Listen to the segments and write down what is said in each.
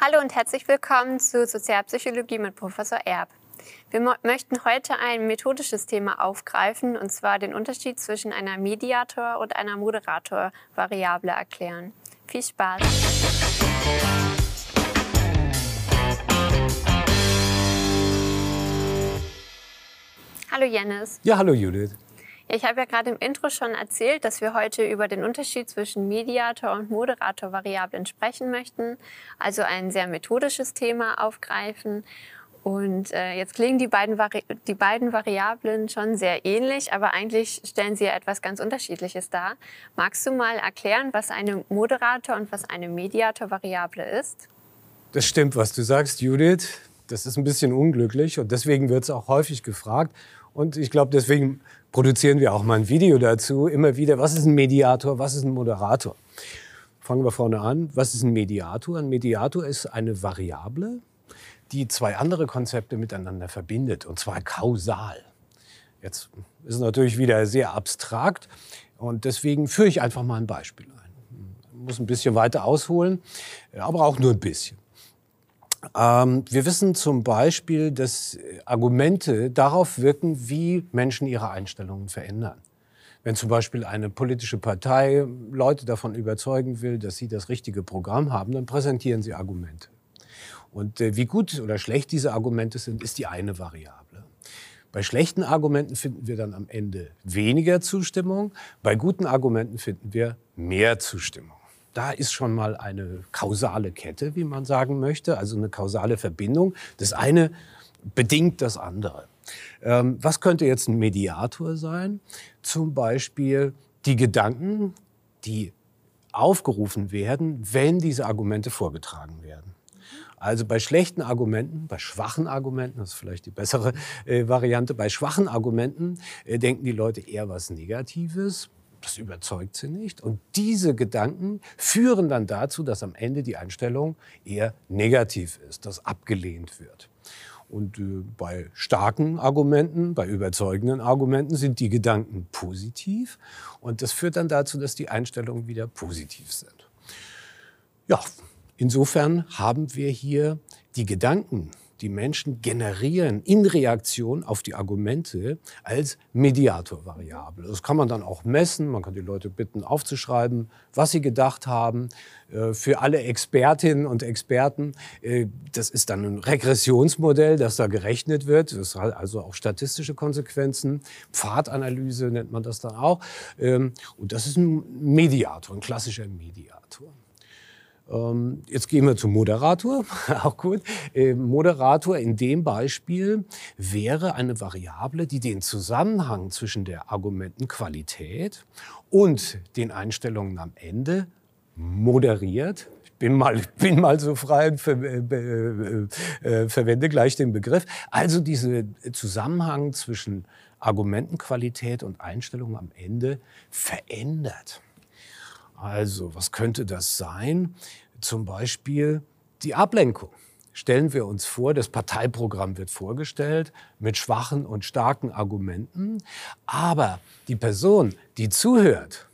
Hallo und herzlich willkommen zu Sozialpsychologie mit Professor Erb. Wir möchten heute ein methodisches Thema aufgreifen, und zwar den Unterschied zwischen einer Mediator- und einer Moderator-Variable erklären. Viel Spaß! Hallo Jennis. Ja, hallo Judith. Ja, ich habe ja gerade im Intro schon erzählt, dass wir heute über den Unterschied zwischen Mediator und Moderator-Variablen sprechen möchten, also ein sehr methodisches Thema aufgreifen. Und äh, jetzt klingen die beiden, die beiden Variablen schon sehr ähnlich, aber eigentlich stellen sie ja etwas ganz Unterschiedliches dar. Magst du mal erklären, was eine Moderator- und was eine Mediator-Variable ist? Das stimmt, was du sagst, Judith. Das ist ein bisschen unglücklich und deswegen wird es auch häufig gefragt. Und ich glaube, deswegen produzieren wir auch mal ein Video dazu, immer wieder, was ist ein Mediator, was ist ein Moderator. Fangen wir vorne an. Was ist ein Mediator? Ein Mediator ist eine Variable, die zwei andere Konzepte miteinander verbindet, und zwar kausal. Jetzt ist es natürlich wieder sehr abstrakt und deswegen führe ich einfach mal ein Beispiel ein. Ich muss ein bisschen weiter ausholen, aber auch nur ein bisschen. Ähm, wir wissen zum Beispiel, dass Argumente darauf wirken, wie Menschen ihre Einstellungen verändern. Wenn zum Beispiel eine politische Partei Leute davon überzeugen will, dass sie das richtige Programm haben, dann präsentieren sie Argumente. Und äh, wie gut oder schlecht diese Argumente sind, ist die eine Variable. Bei schlechten Argumenten finden wir dann am Ende weniger Zustimmung, bei guten Argumenten finden wir mehr Zustimmung. Da ist schon mal eine kausale Kette, wie man sagen möchte, also eine kausale Verbindung. Das eine bedingt das andere. Ähm, was könnte jetzt ein Mediator sein? Zum Beispiel die Gedanken, die aufgerufen werden, wenn diese Argumente vorgetragen werden. Also bei schlechten Argumenten, bei schwachen Argumenten, das ist vielleicht die bessere äh, Variante, bei schwachen Argumenten äh, denken die Leute eher was Negatives. Das überzeugt sie nicht. Und diese Gedanken führen dann dazu, dass am Ende die Einstellung eher negativ ist, dass abgelehnt wird. Und äh, bei starken Argumenten, bei überzeugenden Argumenten sind die Gedanken positiv. Und das führt dann dazu, dass die Einstellungen wieder positiv sind. Ja, insofern haben wir hier die Gedanken, die Menschen generieren in Reaktion auf die Argumente als Mediatorvariable. Das kann man dann auch messen. Man kann die Leute bitten, aufzuschreiben, was sie gedacht haben. Äh, für alle Expertinnen und Experten, äh, das ist dann ein Regressionsmodell, das da gerechnet wird. Das hat also auch statistische Konsequenzen. Pfadanalyse nennt man das dann auch. Ähm, und das ist ein Mediator, ein klassischer Mediator. Ähm, jetzt gehen wir zum Moderator, auch gut. Ähm, Moderator in dem Beispiel wäre eine Variable, die den Zusammenhang zwischen der Argumentenqualität und den Einstellungen am Ende moderiert. Ich bin mal, bin mal so frei und ver, äh, äh, äh, verwende gleich den Begriff. Also dieser Zusammenhang zwischen Argumentenqualität und Einstellungen am Ende verändert. Also, was könnte das sein? Zum Beispiel die Ablenkung. Stellen wir uns vor, das Parteiprogramm wird vorgestellt mit schwachen und starken Argumenten, aber die Person, die zuhört,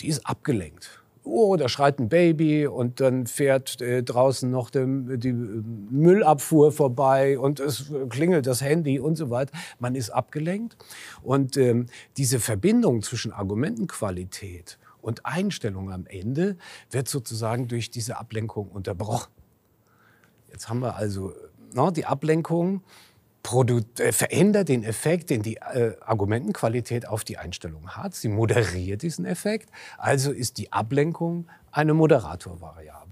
die ist abgelenkt. Oh, da schreit ein Baby und dann fährt äh, draußen noch dem, die Müllabfuhr vorbei und es klingelt das Handy und so weiter. Man ist abgelenkt. Und ähm, diese Verbindung zwischen Argumentenqualität und Einstellung am Ende wird sozusagen durch diese Ablenkung unterbrochen. Jetzt haben wir also no, die Ablenkung äh, verändert den Effekt, den die äh, Argumentenqualität auf die Einstellung hat. Sie moderiert diesen Effekt. Also ist die Ablenkung eine Moderatorvariable.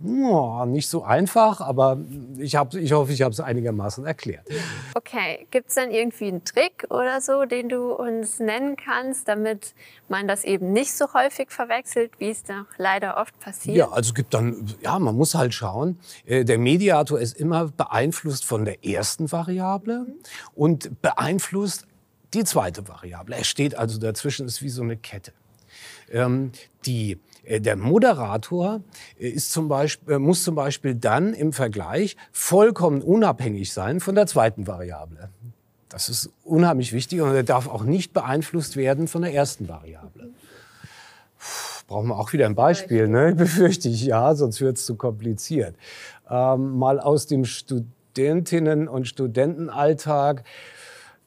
Nicht so einfach, aber ich, hab, ich hoffe, ich habe es einigermaßen erklärt. Okay, gibt es dann irgendwie einen Trick oder so, den du uns nennen kannst, damit man das eben nicht so häufig verwechselt, wie es doch leider oft passiert? Ja, also gibt dann, ja, man muss halt schauen. Äh, der Mediator ist immer beeinflusst von der ersten Variable mhm. und beeinflusst die zweite Variable. Er steht also dazwischen, ist wie so eine Kette. Ähm, die der Moderator äh, ist zum Beispiel, äh, muss zum Beispiel dann im Vergleich vollkommen unabhängig sein von der zweiten Variable. Das ist unheimlich wichtig und er darf auch nicht beeinflusst werden von der ersten Variable. brauchen wir auch wieder ein Beispiel, ne? befürchte ich, ja, sonst wird es zu kompliziert. Ähm, mal aus dem Studentinnen- und Studentenalltag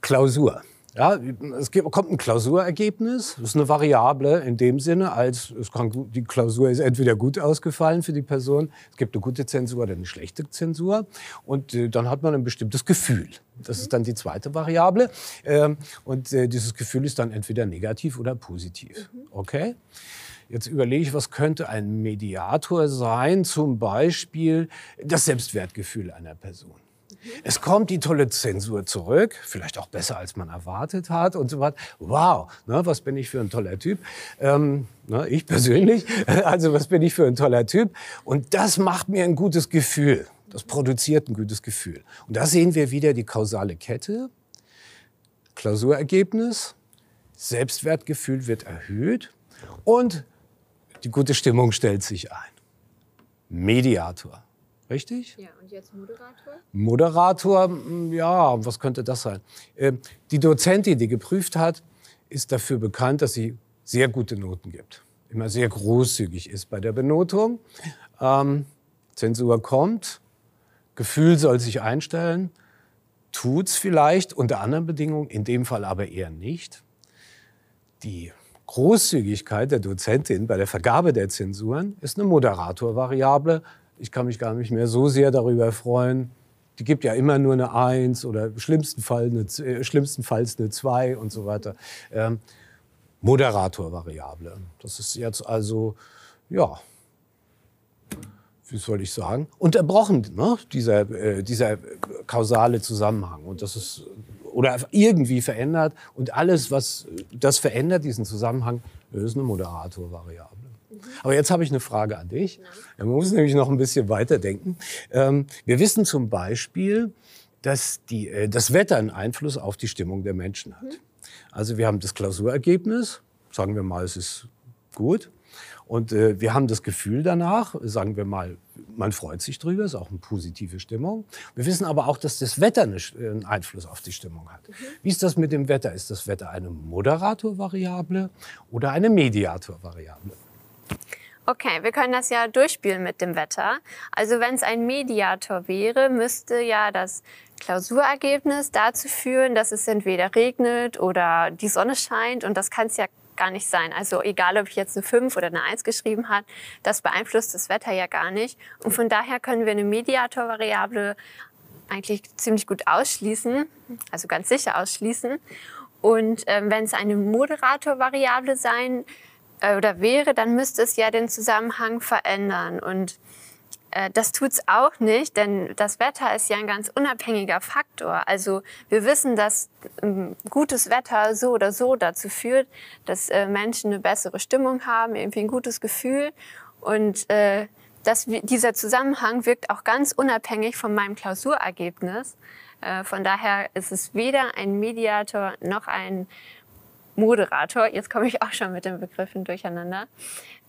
Klausur. Ja, es kommt ein Klausurergebnis. Das ist eine Variable in dem Sinne, als es kann, die Klausur ist entweder gut ausgefallen für die Person, es gibt eine gute Zensur oder eine schlechte Zensur. Und äh, dann hat man ein bestimmtes Gefühl. Das ist dann die zweite Variable. Ähm, und äh, dieses Gefühl ist dann entweder negativ oder positiv. Okay? Jetzt überlege ich, was könnte ein Mediator sein? Zum Beispiel das Selbstwertgefühl einer Person. Es kommt die tolle Zensur zurück, vielleicht auch besser, als man erwartet hat und so weiter. Wow, ne, was bin ich für ein toller Typ? Ähm, ne, ich persönlich, also was bin ich für ein toller Typ? Und das macht mir ein gutes Gefühl. Das produziert ein gutes Gefühl. Und da sehen wir wieder die kausale Kette. Klausurergebnis, Selbstwertgefühl wird erhöht und die gute Stimmung stellt sich ein. Mediator. Richtig? Ja, und jetzt Moderator? Moderator, hm, ja, was könnte das sein? Ähm, die Dozentin, die geprüft hat, ist dafür bekannt, dass sie sehr gute Noten gibt. Immer sehr großzügig ist bei der Benotung. Ähm, Zensur kommt, Gefühl soll sich einstellen, tut's vielleicht unter anderen Bedingungen, in dem Fall aber eher nicht. Die Großzügigkeit der Dozentin bei der Vergabe der Zensuren ist eine Moderatorvariable, ich kann mich gar nicht mehr so sehr darüber freuen. Die gibt ja immer nur eine Eins oder schlimmstenfalls eine, äh, schlimmstenfalls eine Zwei und so weiter. Ähm, Moderatorvariable. Das ist jetzt also, ja, wie soll ich sagen, unterbrochen, ne? dieser, äh, dieser kausale Zusammenhang. Und das ist, oder irgendwie verändert. Und alles, was das verändert, diesen Zusammenhang, ist eine Moderatorvariable. Aber jetzt habe ich eine Frage an dich. Man muss nämlich noch ein bisschen weiterdenken. Ähm, wir wissen zum Beispiel, dass die, äh, das Wetter einen Einfluss auf die Stimmung der Menschen hat. Mhm. Also wir haben das Klausurergebnis, sagen wir mal, es ist gut. Und äh, wir haben das Gefühl danach, sagen wir mal, man freut sich drüber, ist auch eine positive Stimmung. Wir wissen aber auch, dass das Wetter einen Einfluss auf die Stimmung hat. Mhm. Wie ist das mit dem Wetter? Ist das Wetter eine Moderatorvariable oder eine Mediatorvariable? Okay, wir können das ja durchspielen mit dem Wetter. Also wenn es ein Mediator wäre, müsste ja das Klausurergebnis dazu führen, dass es entweder regnet oder die Sonne scheint und das kann es ja gar nicht sein. Also egal, ob ich jetzt eine 5 oder eine 1 geschrieben habe, das beeinflusst das Wetter ja gar nicht. Und von daher können wir eine Mediatorvariable eigentlich ziemlich gut ausschließen, also ganz sicher ausschließen. Und ähm, wenn es eine Moderatorvariable sein äh, oder wäre, dann müsste es ja den Zusammenhang verändern. Und äh, das tut's auch nicht, denn das Wetter ist ja ein ganz unabhängiger Faktor. Also wir wissen, dass ähm, gutes Wetter so oder so dazu führt, dass äh, Menschen eine bessere Stimmung haben, irgendwie ein gutes Gefühl. Und äh, das, dieser Zusammenhang wirkt auch ganz unabhängig von meinem Klausurergebnis. Äh, von daher ist es weder ein Mediator noch ein Moderator. Jetzt komme ich auch schon mit den Begriffen durcheinander.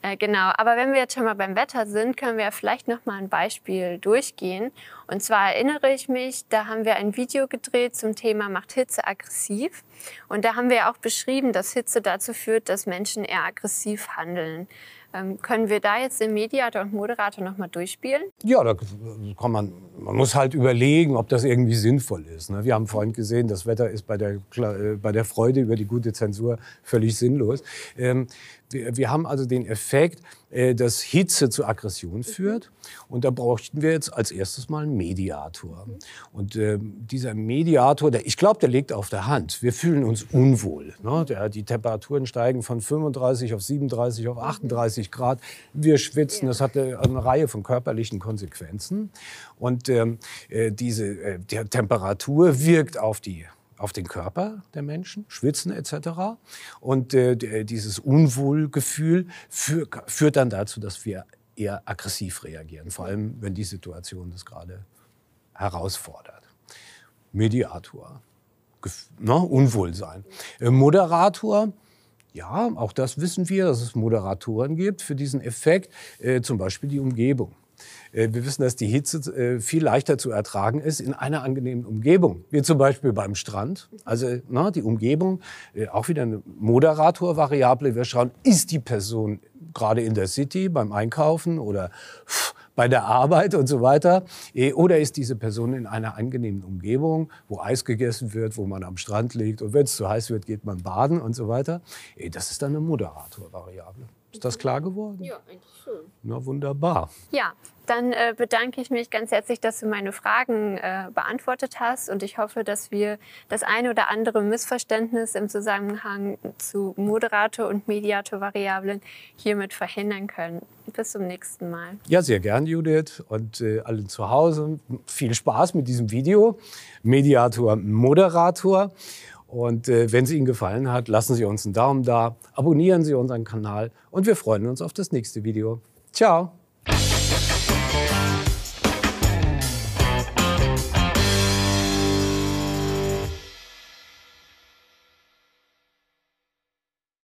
Äh, genau, aber wenn wir jetzt schon mal beim Wetter sind, können wir vielleicht noch mal ein Beispiel durchgehen. Und zwar erinnere ich mich, da haben wir ein Video gedreht zum Thema Macht Hitze aggressiv. Und da haben wir auch beschrieben, dass Hitze dazu führt, dass Menschen eher aggressiv handeln. Ähm, können wir da jetzt den Mediator und Moderator noch mal durchspielen? Ja, da kann man, man muss halt überlegen, ob das irgendwie sinnvoll ist. Ne? Wir haben vorhin gesehen, das Wetter ist bei der, äh, bei der Freude über die gute Zensur völlig sinnlos. Wir, wir haben also den Effekt, äh, dass Hitze zu Aggression führt. Und da bräuchten wir jetzt als erstes mal einen Mediator. Und äh, dieser Mediator, der, ich glaube, der liegt auf der Hand. Wir fühlen uns unwohl. Ne? Der, die Temperaturen steigen von 35 auf 37 auf 38 Grad. Wir schwitzen. Das hat eine, eine Reihe von körperlichen Konsequenzen. Und ähm, äh, diese äh, Temperatur wirkt auf die auf den Körper der Menschen, Schwitzen etc. Und äh, dieses Unwohlgefühl für, führt dann dazu, dass wir eher aggressiv reagieren, vor allem wenn die Situation das gerade herausfordert. Mediator, ne, Unwohlsein. Äh, Moderator, ja, auch das wissen wir, dass es Moderatoren gibt für diesen Effekt, äh, zum Beispiel die Umgebung. Äh, wir wissen, dass die Hitze äh, viel leichter zu ertragen ist in einer angenehmen Umgebung, wie zum Beispiel beim Strand. Also na, die Umgebung, äh, auch wieder eine Moderatorvariable. Wir schauen, ist die Person gerade in der City beim Einkaufen oder bei der Arbeit und so weiter? Oder ist diese Person in einer angenehmen Umgebung, wo Eis gegessen wird, wo man am Strand liegt und wenn es zu heiß wird, geht man baden und so weiter? Das ist dann eine Moderatorvariable. Ist das klar geworden? Ja, eigentlich schon. Na wunderbar. Ja, dann äh, bedanke ich mich ganz herzlich, dass du meine Fragen äh, beantwortet hast und ich hoffe, dass wir das eine oder andere Missverständnis im Zusammenhang zu Moderator und Mediator-Variablen hiermit verhindern können. Bis zum nächsten Mal. Ja, sehr gern, Judith. Und äh, allen zu Hause viel Spaß mit diesem Video. Mediator, Moderator. Und äh, wenn es Ihnen gefallen hat, lassen Sie uns einen Daumen da, abonnieren Sie unseren Kanal und wir freuen uns auf das nächste Video. Ciao!